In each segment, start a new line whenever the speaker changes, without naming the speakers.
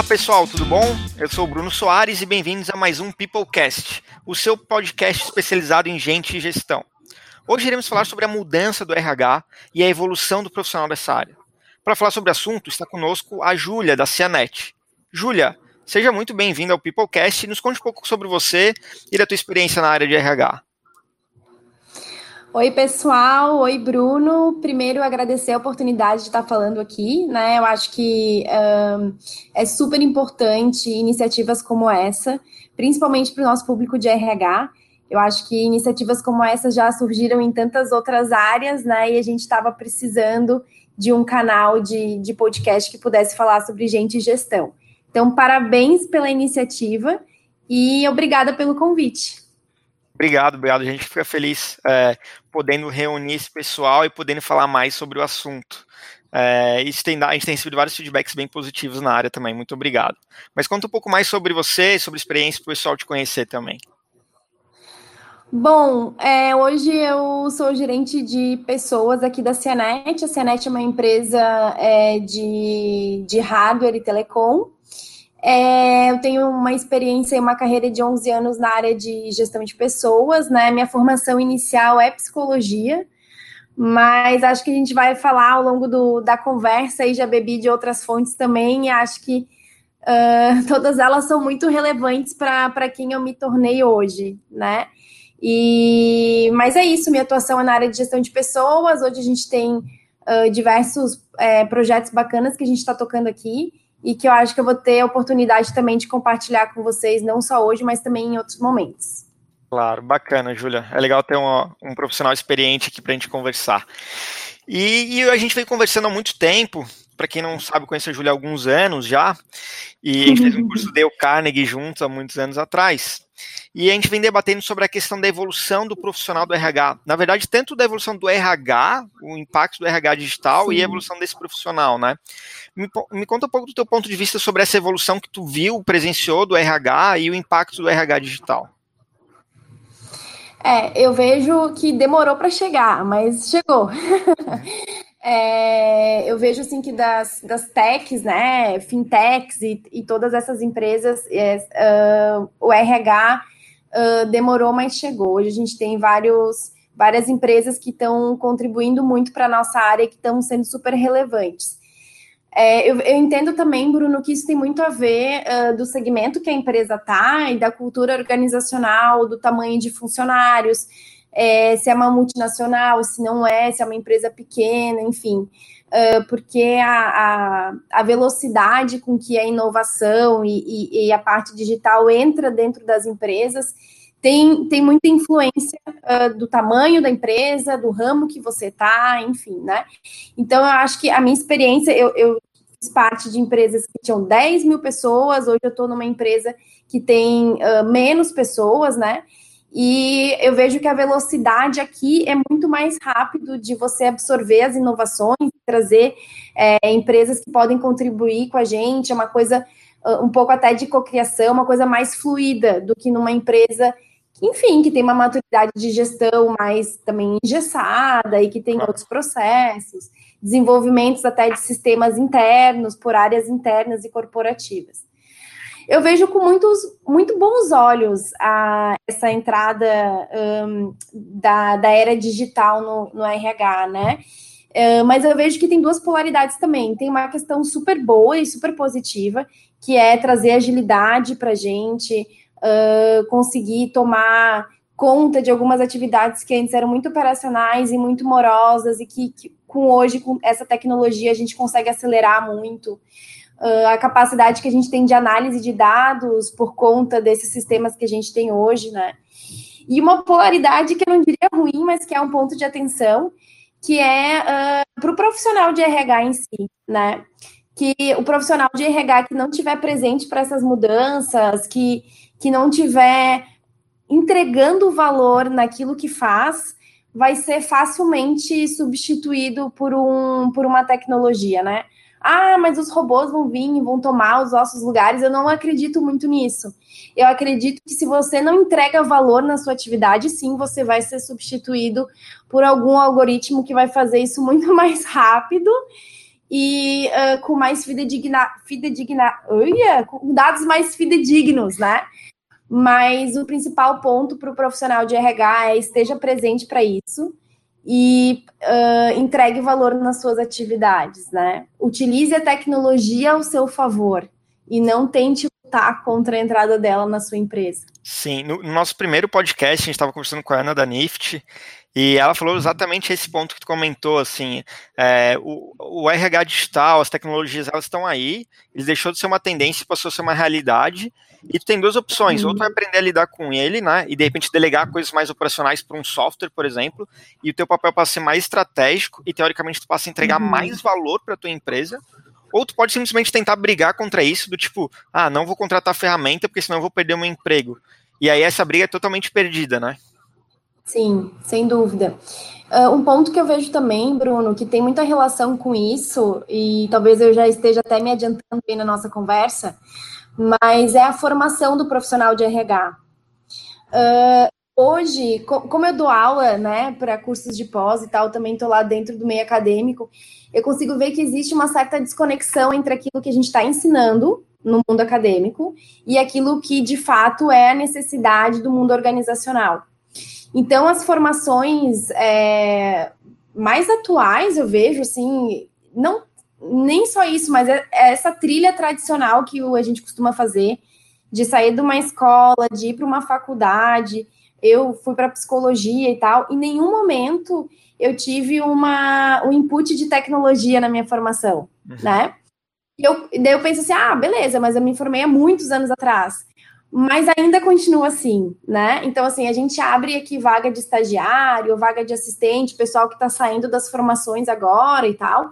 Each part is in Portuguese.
Olá pessoal, tudo bom? Eu sou o Bruno Soares e bem-vindos a mais um Peoplecast, o seu podcast especializado em gente e gestão. Hoje iremos falar sobre a mudança do RH e a evolução do profissional dessa área. Para falar sobre o assunto, está conosco a Júlia, da Cianet. Júlia, seja muito bem-vinda ao Peoplecast e nos conte um pouco sobre você e da tua experiência na área de RH.
Oi, pessoal. Oi, Bruno. Primeiro, agradecer a oportunidade de estar falando aqui, né? Eu acho que um, é super importante iniciativas como essa, principalmente para o nosso público de RH. Eu acho que iniciativas como essa já surgiram em tantas outras áreas, né? E a gente estava precisando de um canal de, de podcast que pudesse falar sobre gente e gestão. Então, parabéns pela iniciativa e obrigada pelo convite.
Obrigado, obrigado. A gente fica feliz é, podendo reunir esse pessoal e podendo falar mais sobre o assunto. É, isso tem, a gente tem recebido vários feedbacks bem positivos na área também. Muito obrigado. Mas conta um pouco mais sobre você, sobre a experiência, para o pessoal te conhecer também.
Bom, é, hoje eu sou gerente de pessoas aqui da Cianet. A Cianet é uma empresa é, de, de hardware e telecom. É, eu tenho uma experiência e uma carreira de 11 anos na área de gestão de pessoas, né? Minha formação inicial é psicologia, mas acho que a gente vai falar ao longo do, da conversa e já bebi de outras fontes também, e acho que uh, todas elas são muito relevantes para quem eu me tornei hoje, né? E, mas é isso, minha atuação é na área de gestão de pessoas. Hoje a gente tem uh, diversos é, projetos bacanas que a gente está tocando aqui e que eu acho que eu vou ter a oportunidade também de compartilhar com vocês, não só hoje, mas também em outros momentos.
Claro, bacana, Júlia. É legal ter um, um profissional experiente aqui para a gente conversar. E, e, a gente vem conversando há muito tempo. Para quem não sabe, conheço a Júlia há alguns anos já. E a gente fez um curso de Carnegie juntos há muitos anos atrás. E a gente vem debatendo sobre a questão da evolução do profissional do RH. Na verdade, tanto da evolução do RH, o impacto do RH digital Sim. e a evolução desse profissional, né? Me, me, conta um pouco do teu ponto de vista sobre essa evolução que tu viu, presenciou do RH e o impacto do RH digital.
É, eu vejo que demorou para chegar, mas chegou. É, eu vejo assim que das, das techs, né, fintechs e, e todas essas empresas, uh, o RH uh, demorou, mas chegou. Hoje a gente tem vários, várias empresas que estão contribuindo muito para a nossa área que estão sendo super relevantes. É, eu, eu, entendo também, Bruno, que isso tem muito a ver uh, do segmento que a empresa está e da cultura organizacional, do tamanho de funcionários é, se é uma multinacional, se não é, se é uma empresa pequena, enfim. Uh, porque a, a, a, velocidade com que a inovação e, e, e, a parte digital entra dentro das empresas tem, tem muita influência uh, do tamanho da empresa, do ramo que você está, enfim, né? Então, eu acho que a minha experiência, eu, eu fiz parte de empresas que tinham 10 mil pessoas, hoje eu estou numa empresa que tem uh, menos pessoas, né? E eu vejo que a velocidade aqui é muito mais rápido de você absorver as inovações, trazer é, empresas que podem contribuir com a gente, é uma coisa uh, um pouco até de cocriação, uma coisa mais fluida do que numa empresa, enfim, que tem uma maturidade de gestão mais também engessada e que tem outros processos, desenvolvimentos até de sistemas internos, por áreas internas e corporativas eu vejo com muitos, muito bons olhos a, essa entrada um, da, da era digital no, no RH, né? Uh, mas eu vejo que tem duas polaridades também. Tem uma questão super boa e super positiva, que é trazer agilidade para a gente, uh, conseguir tomar conta de algumas atividades que antes eram muito operacionais e muito morosas, e que, que com hoje, com essa tecnologia, a gente consegue acelerar muito uh, a capacidade que a gente tem de análise de dados por conta desses sistemas que a gente tem hoje, né? E uma polaridade que eu não diria ruim, mas que é um ponto de atenção, que é uh, para o profissional de RH em si, né? Que o profissional de RH que não tiver presente para essas mudanças, que, que não tiver entregando valor naquilo que faz, vai ser facilmente substituído por, um, por uma tecnologia, né? Ah, mas os robôs vão vir e vão tomar os nossos lugares. Eu não acredito muito nisso. Eu acredito que se você não entrega valor na sua atividade, sim, você vai ser substituído por algum algoritmo que vai fazer isso muito mais rápido e uh, com mais fidedigna, fidedigna, uia, com dados mais fidedignos, né? Mas o principal ponto para o profissional de RH é esteja presente para isso e uh, entregue valor nas suas atividades, né? Utilize a tecnologia ao seu favor e não tente lutar contra a entrada dela na sua empresa.
Sim, no, no nosso primeiro podcast a gente estava conversando com a Ana da NIFT e ela falou exatamente esse ponto que tu comentou, assim, é, o, o, RH digital, as tecnologias, elas estão aí, ele deixou de ser uma tendência e passou a ser uma realidade, e tu tem duas opções, ou tu vai aprender a lidar com ele, né, e de repente delegar coisas mais operacionais para um software, por exemplo, e o teu papel passa a ser mais estratégico, e teoricamente tu passa a entregar uhum. mais valor para tua empresa, ou tu pode simplesmente tentar brigar contra isso, do tipo, ah, não vou contratar ferramenta, porque senão eu vou perder o meu emprego. E aí essa briga é totalmente perdida, né?
Sim, sem dúvida. Uh, um ponto que eu vejo também, Bruno, que tem muita relação com isso, e talvez eu já esteja até me adiantando aí na nossa conversa, mas é a formação do profissional de RH. Uh, hoje, como eu dou aula, né, para cursos de pós e tal, também estou lá dentro do meio acadêmico, eu consigo ver que existe uma certa desconexão entre aquilo que a gente está ensinando no mundo acadêmico e aquilo que de fato é a necessidade do mundo organizacional. Então, as formações é, mais atuais, eu vejo, assim, não nem só isso, mas é, é essa trilha tradicional que a gente costuma fazer, de sair de uma escola, de ir para uma faculdade. Eu fui para psicologia e tal. Em nenhum momento eu tive uma, um input de tecnologia na minha formação, uhum. né? E eu, daí eu penso assim, ah, beleza, mas eu me formei há muitos anos atrás mas ainda continua assim, né? Então, assim, a gente abre aqui vaga de estagiário, vaga de assistente, pessoal que está saindo das formações agora e tal,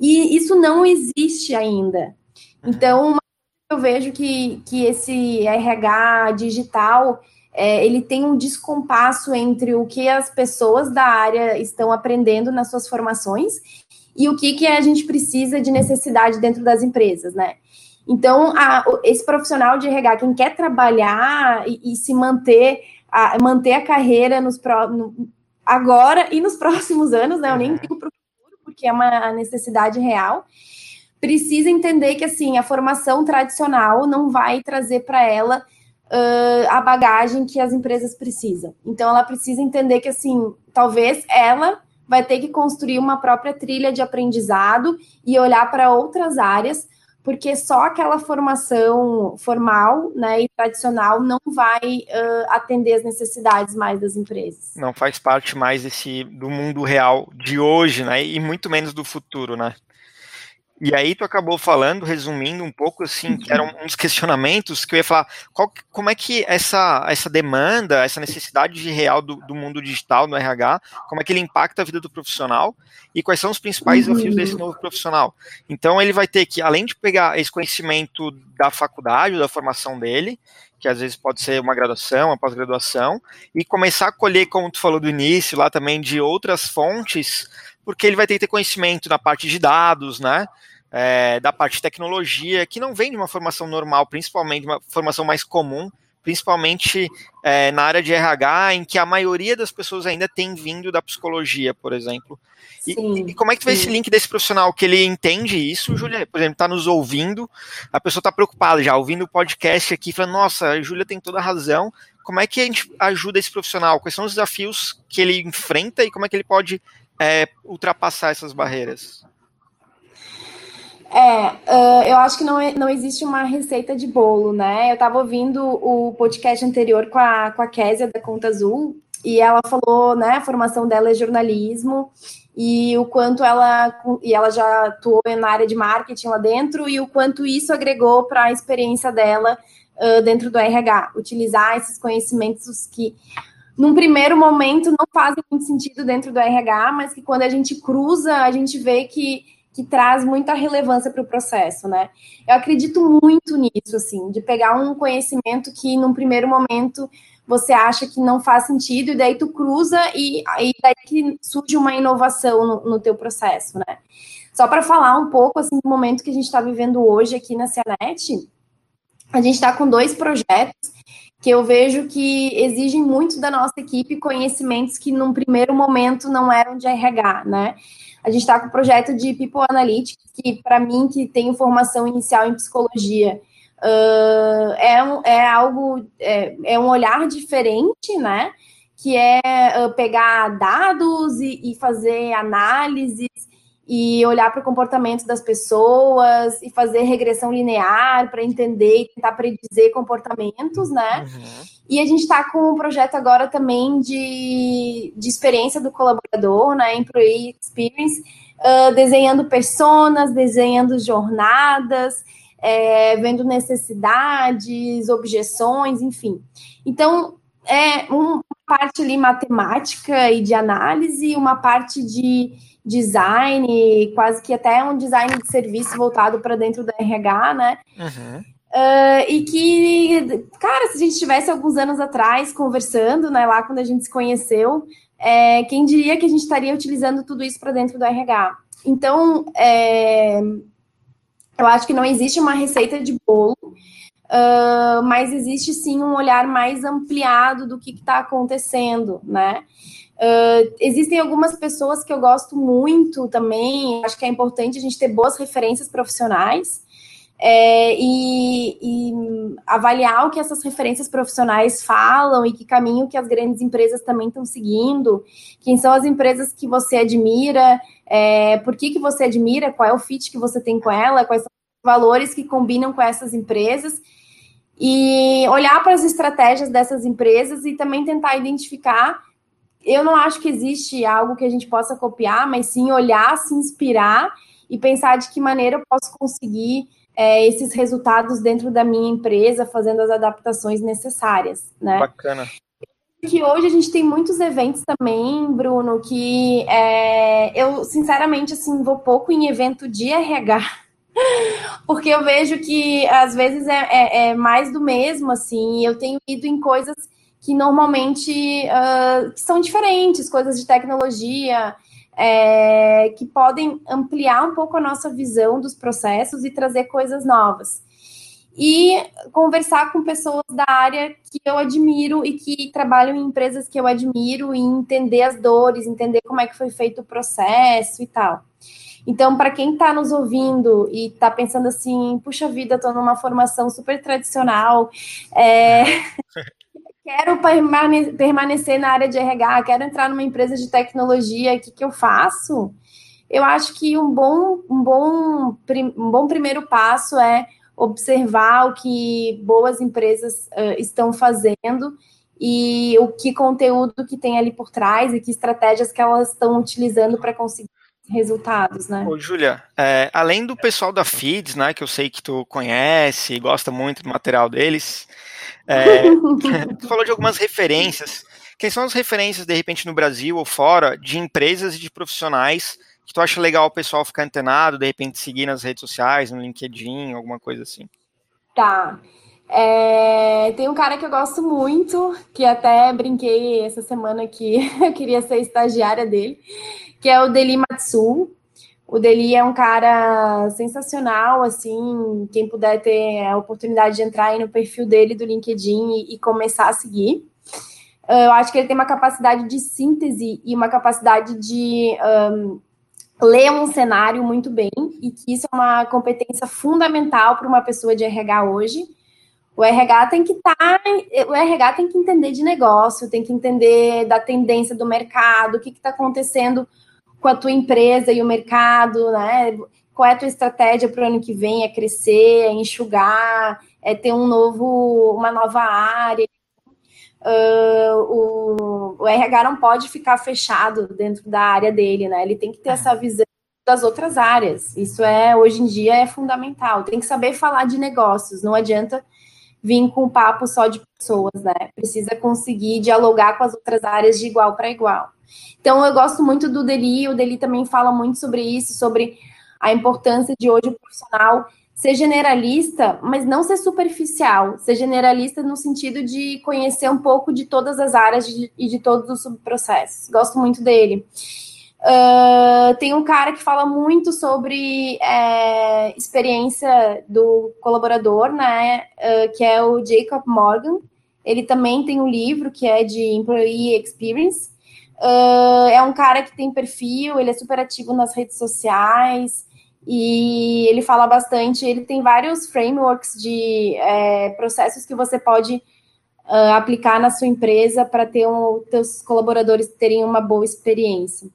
e isso não existe ainda. Então, eu vejo que, que esse RH digital, é, ele tem um descompasso entre o que as pessoas da área estão aprendendo nas suas formações e o que, que a gente precisa de necessidade dentro das empresas, né? Então, a, esse profissional de RH, quem quer trabalhar e, e se manter, a, manter a carreira nos pro, no, agora e nos próximos anos, né? Eu nem digo para o futuro, porque é uma necessidade real. Precisa entender que assim a formação tradicional não vai trazer para ela uh, a bagagem que as empresas precisam. Então, ela precisa entender que assim, talvez ela vai ter que construir uma própria trilha de aprendizado e olhar para outras áreas porque só aquela formação formal né, e tradicional não vai uh, atender as necessidades mais das empresas.
Não faz parte mais desse, do mundo real de hoje, né? E muito menos do futuro, né? E aí tu acabou falando, resumindo um pouco assim, que eram uns questionamentos que eu ia falar, qual, como é que essa, essa demanda, essa necessidade de real do, do, mundo digital no RH, como é que ele impacta a vida do profissional e quais são os principais uhum. desafios desse novo profissional. Então ele vai ter que, além de pegar esse conhecimento da faculdade, da formação dele, que às vezes pode ser uma graduação, uma pós-graduação, e começar a colher, como tu falou do início, lá também de outras fontes, porque ele vai ter que ter conhecimento na parte de dados, né? É, da parte de tecnologia, que não vem de uma formação normal, principalmente uma formação mais comum, principalmente é, na área de RH, em que a maioria das pessoas ainda tem vindo da psicologia, por exemplo. E, e como é que tu vê esse link desse profissional que ele entende isso, Júlia? Por exemplo, está nos ouvindo, a pessoa está preocupada já, ouvindo o podcast aqui, falando, nossa, a Júlia tem toda a razão. Como é que a gente ajuda esse profissional? Quais são os desafios que ele enfrenta e como é que ele pode é, ultrapassar essas barreiras?
É, uh, eu acho que não, é, não existe uma receita de bolo, né? Eu estava ouvindo o podcast anterior com a, com a Késia da Conta Azul e ela falou, né, a formação dela é jornalismo e o quanto ela e ela já atuou na área de marketing lá dentro e o quanto isso agregou para a experiência dela uh, dentro do RH, utilizar esses conhecimentos que num primeiro momento não fazem muito sentido dentro do RH, mas que quando a gente cruza, a gente vê que que traz muita relevância para o processo, né? Eu acredito muito nisso, assim, de pegar um conhecimento que num primeiro momento você acha que não faz sentido e daí tu cruza e aí daí que surge uma inovação no, no teu processo, né? Só para falar um pouco assim do momento que a gente está vivendo hoje aqui na Cianet, a gente está com dois projetos que eu vejo que exigem muito da nossa equipe conhecimentos que num primeiro momento não eram de RH, né? A gente está com o projeto de People Analytics, que para mim, que tenho formação inicial em psicologia, uh, é, um, é algo, é, é, um olhar diferente, né? Que é uh, pegar dados e, e fazer análises e olhar para o comportamento das pessoas e fazer regressão linear para entender e tentar predizer comportamentos, né? Uhum. E a gente está com um projeto agora também de, de experiência do colaborador, né? Employee Experience, uh, desenhando personas, desenhando jornadas, é, vendo necessidades, objeções, enfim. Então, é uma parte ali matemática e de análise, uma parte de design, quase que até um design de serviço voltado para dentro da RH, né? Uhum. Uh, e que, cara, se a gente tivesse alguns anos atrás conversando, né, lá quando a gente se conheceu, é, quem diria que a gente estaria utilizando tudo isso para dentro do RH? Então, é, eu acho que não existe uma receita de bolo, uh, mas existe sim um olhar mais ampliado do que está acontecendo, né? Uh, existem algumas pessoas que eu gosto muito também, acho que é importante a gente ter boas referências profissionais é, e, e, avaliar o que essas referências profissionais falam e que caminho que as grandes empresas também estão seguindo, quem são as empresas que você admira, é, por que, que você admira, qual é o fit que você tem com ela, quais são os valores que combinam com essas empresas e olhar para as estratégias dessas empresas e também tentar identificar eu não acho que existe algo que a gente possa copiar, mas sim olhar, se inspirar e pensar de que maneira eu posso conseguir é, esses resultados dentro da minha empresa, fazendo as adaptações necessárias, né?
Bacana.
Que hoje a gente tem muitos eventos também, Bruno, que é, eu, sinceramente, assim, vou pouco em evento de RH, porque eu vejo que às vezes é, é, é mais do mesmo, assim, eu tenho ido em coisas que normalmente uh, que são diferentes, coisas de tecnologia, é, que podem ampliar um pouco a nossa visão dos processos e trazer coisas novas. E conversar com pessoas da área que eu admiro e que trabalham em empresas que eu admiro e entender as dores, entender como é que foi feito o processo e tal. Então, para quem está nos ouvindo e está pensando assim, puxa vida, estou numa formação super tradicional, é, quero permanecer na área de RH, quero entrar numa empresa de tecnologia, o que, que eu faço? Eu acho que um bom, um, bom, um bom primeiro passo é observar o que boas empresas uh, estão fazendo e o que conteúdo que tem ali por trás e que estratégias que elas estão utilizando para conseguir resultados, né?
Ô, Júlia, é, além do pessoal da Feeds, né, que eu sei que tu conhece e gosta muito do material deles, é, tu falou de algumas referências. Quem são as referências, de repente, no Brasil ou fora, de empresas e de profissionais que tu acha legal o pessoal ficar antenado, de repente seguir nas redes sociais, no LinkedIn, alguma coisa assim?
Tá. É, tem um cara que eu gosto muito, que até brinquei essa semana que eu queria ser estagiária dele, que é o Deli Matsu. O Deli é um cara sensacional, assim, quem puder ter a oportunidade de entrar aí no perfil dele do LinkedIn e, e começar a seguir. Eu acho que ele tem uma capacidade de síntese e uma capacidade de um, ler um cenário muito bem, e que isso é uma competência fundamental para uma pessoa de RH hoje. O RH tem que estar, tá, o RH tem que entender de negócio, tem que entender da tendência do mercado, o que está acontecendo com a tua empresa e o mercado, né? Qual é a tua estratégia para o ano que vem? É crescer, é enxugar, é ter um novo, uma nova área. Uh, o, o, RH não pode ficar fechado dentro da área dele, né? Ele tem que ter essa visão das outras áreas. Isso é hoje em dia é fundamental. Tem que saber falar de negócios. Não adianta vir com um papo só de pessoas, né? Precisa conseguir dialogar com as outras áreas de igual para igual. Então, eu gosto muito do Deli, o Deli também fala muito sobre isso, sobre a importância de hoje o profissional ser generalista, mas não ser superficial, ser generalista no sentido de conhecer um pouco de todas as áreas e de todos os subprocessos. Gosto muito dele. Uh, tem um cara que fala muito sobre é, experiência do colaborador, né? Uh, que é o Jacob Morgan. Ele também tem um livro que é de Employee Experience. Uh, é um cara que tem perfil, ele é super ativo nas redes sociais e ele fala bastante. Ele tem vários frameworks de é, processos que você pode uh, aplicar na sua empresa para ter um, teus colaboradores terem uma boa experiência.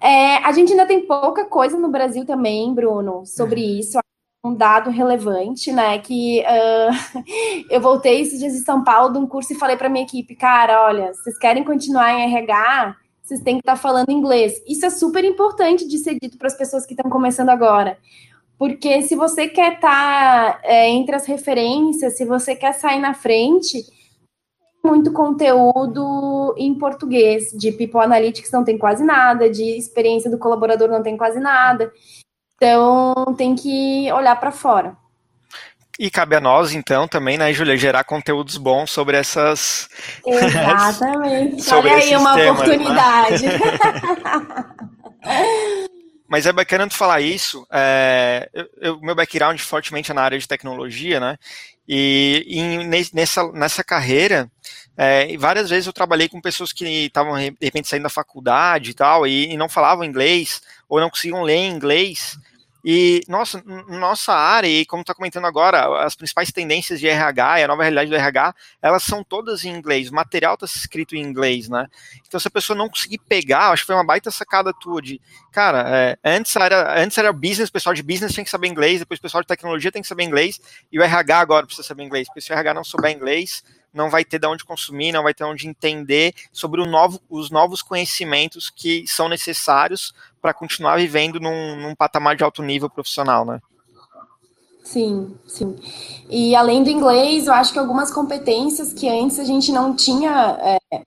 É, a gente ainda tem pouca coisa no Brasil também, Bruno, sobre uhum. isso. Um dado relevante, né? Que uh, eu voltei esses dias de São Paulo de um curso e falei para minha equipe, cara, olha, vocês querem continuar em RH, vocês têm que estar tá falando inglês. Isso é super importante de ser dito para as pessoas que estão começando agora. Porque se você quer estar tá, é, entre as referências, se você quer sair na frente, muito conteúdo em português, de People Analytics não tem quase nada, de experiência do colaborador não tem quase nada. Então, tem que olhar para fora.
E cabe a nós, então, também, né, Júlia, gerar conteúdos bons sobre essas.
Exatamente. sobre Olha aí uma temas, né? oportunidade. Né?
Mas é bacana tu falar isso. É, eu, meu background fortemente é na área de tecnologia, né? E, e nessa, nessa carreira, é, várias vezes eu trabalhei com pessoas que estavam de repente saindo da faculdade e tal, e, e não falavam inglês, ou não conseguiam ler inglês. E nossa, nossa área, e como está comentando agora, as principais tendências de RH e a nova realidade do RH, elas são todas em inglês. O material está escrito em inglês, né? Então, se a pessoa não conseguir pegar, acho que foi uma baita sacada tua de, cara, é, antes, era, antes era business, o pessoal de business tinha que saber inglês, depois o pessoal de tecnologia tem que saber inglês, e o RH agora precisa saber inglês, porque se o RH não souber inglês, não vai ter de onde consumir, não vai ter onde entender sobre novo, os novos conhecimentos que são necessários para continuar vivendo num, num patamar de alto nível profissional, né?
Sim, sim. E além do inglês, eu acho que algumas competências que antes a gente não tinha. É,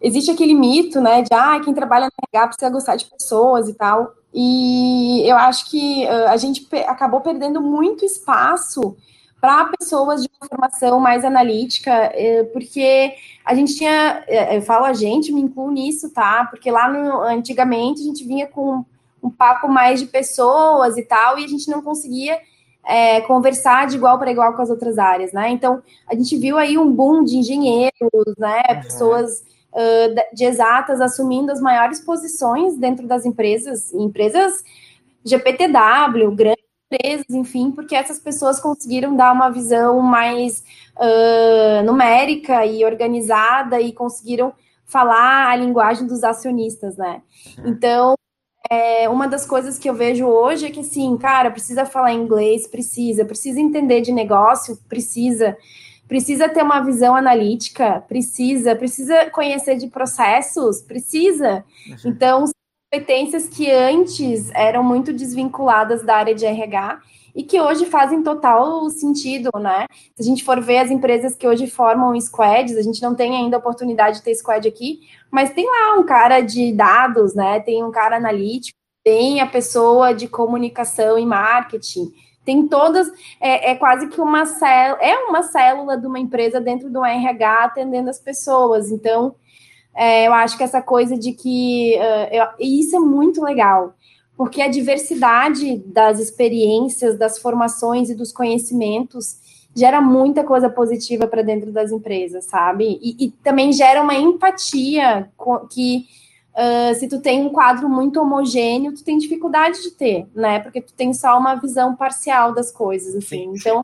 existe aquele mito, né, de ah, quem trabalha no RH precisa gostar de pessoas e tal. E eu acho que a gente acabou perdendo muito espaço para pessoas de uma formação mais analítica, é, porque a gente tinha, é, eu falo a gente, me incluo nisso, tá? Porque lá no, antigamente a gente vinha com um papo mais de pessoas e tal, e a gente não conseguia é, conversar de igual para igual com as outras áreas, né? Então a gente viu aí um boom de engenheiros, né? Uhum. Pessoas uh, de exatas assumindo as maiores posições dentro das empresas, empresas GPTW, grandes empresas, enfim, porque essas pessoas conseguiram dar uma visão mais uh, numérica e organizada e conseguiram falar a linguagem dos acionistas, né? Uhum. Então, é, uma das coisas que eu vejo hoje é que, assim, cara, precisa falar inglês, precisa, precisa entender de negócio, precisa, precisa ter uma visão analítica, precisa, precisa conhecer de processos, precisa. Uhum. Então, competências que antes eram muito desvinculadas da área de RH e que hoje fazem total sentido, né? Se a gente for ver as empresas que hoje formam squads, a gente não tem ainda a oportunidade de ter squad aqui, mas tem lá um cara de dados, né? Tem um cara analítico, tem a pessoa de comunicação e marketing, tem todas, é, é quase que uma célula, é uma célula de uma empresa dentro do RH atendendo as pessoas. Então, é, eu acho que essa coisa de que. Uh, eu, e isso é muito legal, porque a diversidade das experiências, das formações e dos conhecimentos gera muita coisa positiva para dentro das empresas, sabe? E, e, também gera uma empatia que. Uh, se tu tem um quadro muito homogêneo, tu tem dificuldade de ter, né? Porque tu tem só uma visão parcial das coisas, assim. Sim. Então,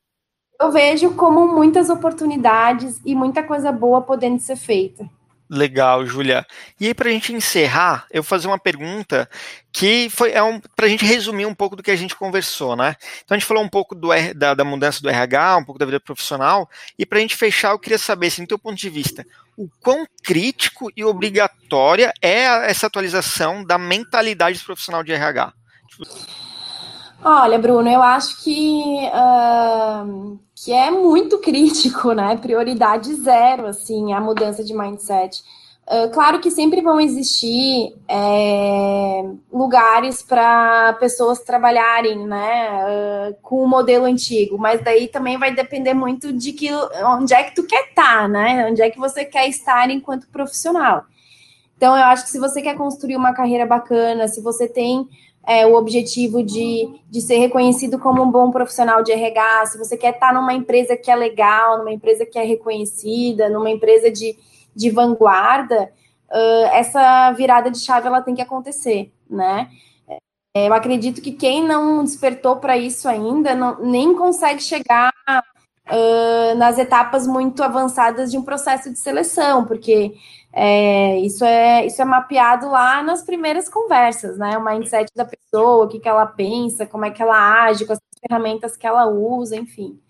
eu vejo como muitas oportunidades e muita coisa boa podendo ser feita.
Legal, Júlia. E aí, para a gente encerrar, eu vou fazer uma pergunta que foi é um, para a gente resumir um pouco do que a gente conversou, né? Então, a gente falou um pouco do, da, da mudança do RH, um pouco da vida profissional, e para a gente fechar, eu queria saber, assim, do teu ponto de vista, o quão crítico e obrigatória é essa atualização da mentalidade profissional de RH?
Olha, Bruno, eu acho que, uh, que é muito crítico, né? Prioridade zero, assim, a mudança de mindset. Uh, claro que sempre vão existir é, lugares para pessoas trabalharem, né, uh, com o modelo antigo, mas daí também vai depender muito de que onde é que tu quer estar, tá, né? Onde é que você quer estar enquanto profissional. Então, eu acho que se você quer construir uma carreira bacana, se você tem é, o objetivo de, de ser reconhecido como um bom profissional de RH, se você quer estar numa empresa que é legal, numa empresa que é reconhecida, numa empresa de, de vanguarda, uh, essa virada de chave ela tem que acontecer, né? É, eu acredito que quem não despertou para isso ainda não, nem consegue chegar uh, nas etapas muito avançadas de um processo de seleção, porque é, isso, é, isso é mapeado lá nas primeiras conversas, né? O mindset da pessoa, o que, que ela pensa, como é que ela age, com as ferramentas que ela usa, enfim.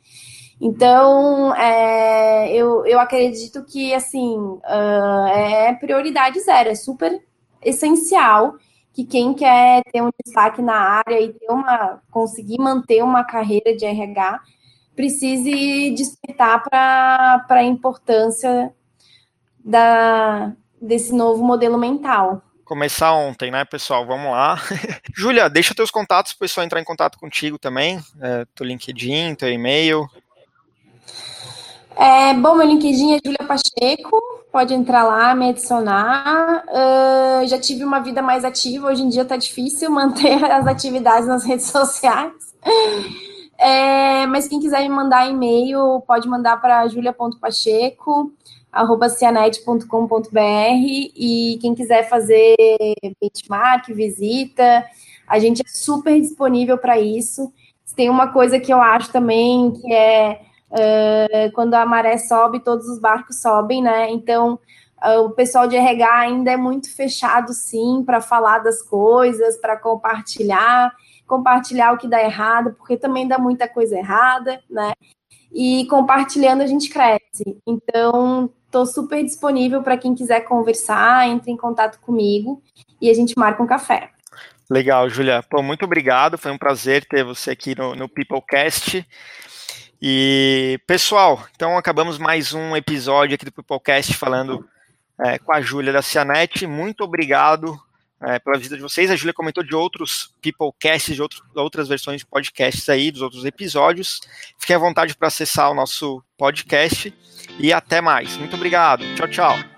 Então, é, eu, eu acredito que, assim, uh, é prioridade zero, é super essencial que quem quer ter um destaque na área e ter uma, conseguir manter uma carreira de RH precise despertar para a importância da, desse novo modelo mental.
Começar ontem, né, pessoal? Vamos lá. Júlia, deixa teus contatos para o pessoal entrar em contato contigo também. É, teu LinkedIn, teu e-mail.
É, bom, meu LinkedIn é Julia Pacheco, pode entrar lá, me adicionar. Uh, já tive uma vida mais ativa, hoje em dia tá difícil manter as atividades nas redes sociais. É, mas quem quiser me mandar e-mail, pode mandar para julia.pacheco.cianet.com.br e quem quiser fazer benchmark, visita, a gente é super disponível para isso. Tem uma coisa que eu acho também que é Uh, quando a maré sobe, todos os barcos sobem, né? Então, uh, o pessoal de RH ainda é muito fechado, sim, para falar das coisas, para compartilhar, compartilhar o que dá errado, porque também dá muita coisa errada, né? E compartilhando a gente cresce. Então, estou super disponível para quem quiser conversar, entre em contato comigo e a gente marca um café.
Legal, Julia. Pô, muito obrigado. Foi um prazer ter você aqui no, no Peoplecast. E, pessoal, então acabamos mais um episódio aqui do Peoplecast falando é, com a Júlia da Cianet. Muito obrigado é, pela visita de vocês. A Júlia comentou de outros Peoplecasts, de outro, outras versões de podcasts aí, dos outros episódios. Fiquem à vontade para acessar o nosso podcast e até mais. Muito obrigado. Tchau, tchau.